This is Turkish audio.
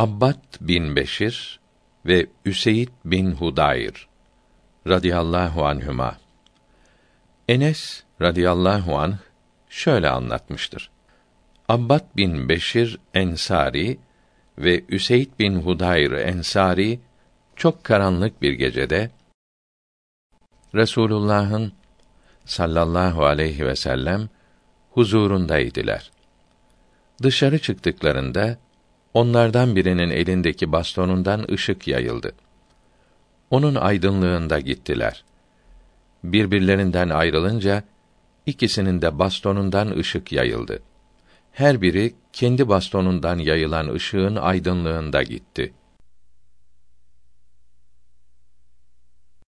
Abbad bin Beşir ve Üseyd bin Hudayr radıyallahu anhüma. Enes radıyallahu anh şöyle anlatmıştır. Abbad bin Beşir Ensari ve Üseyd bin Hudayr Ensari çok karanlık bir gecede Resulullah'ın sallallahu aleyhi ve sellem huzurundaydılar. Dışarı çıktıklarında onlardan birinin elindeki bastonundan ışık yayıldı. Onun aydınlığında gittiler. Birbirlerinden ayrılınca ikisinin de bastonundan ışık yayıldı. Her biri kendi bastonundan yayılan ışığın aydınlığında gitti.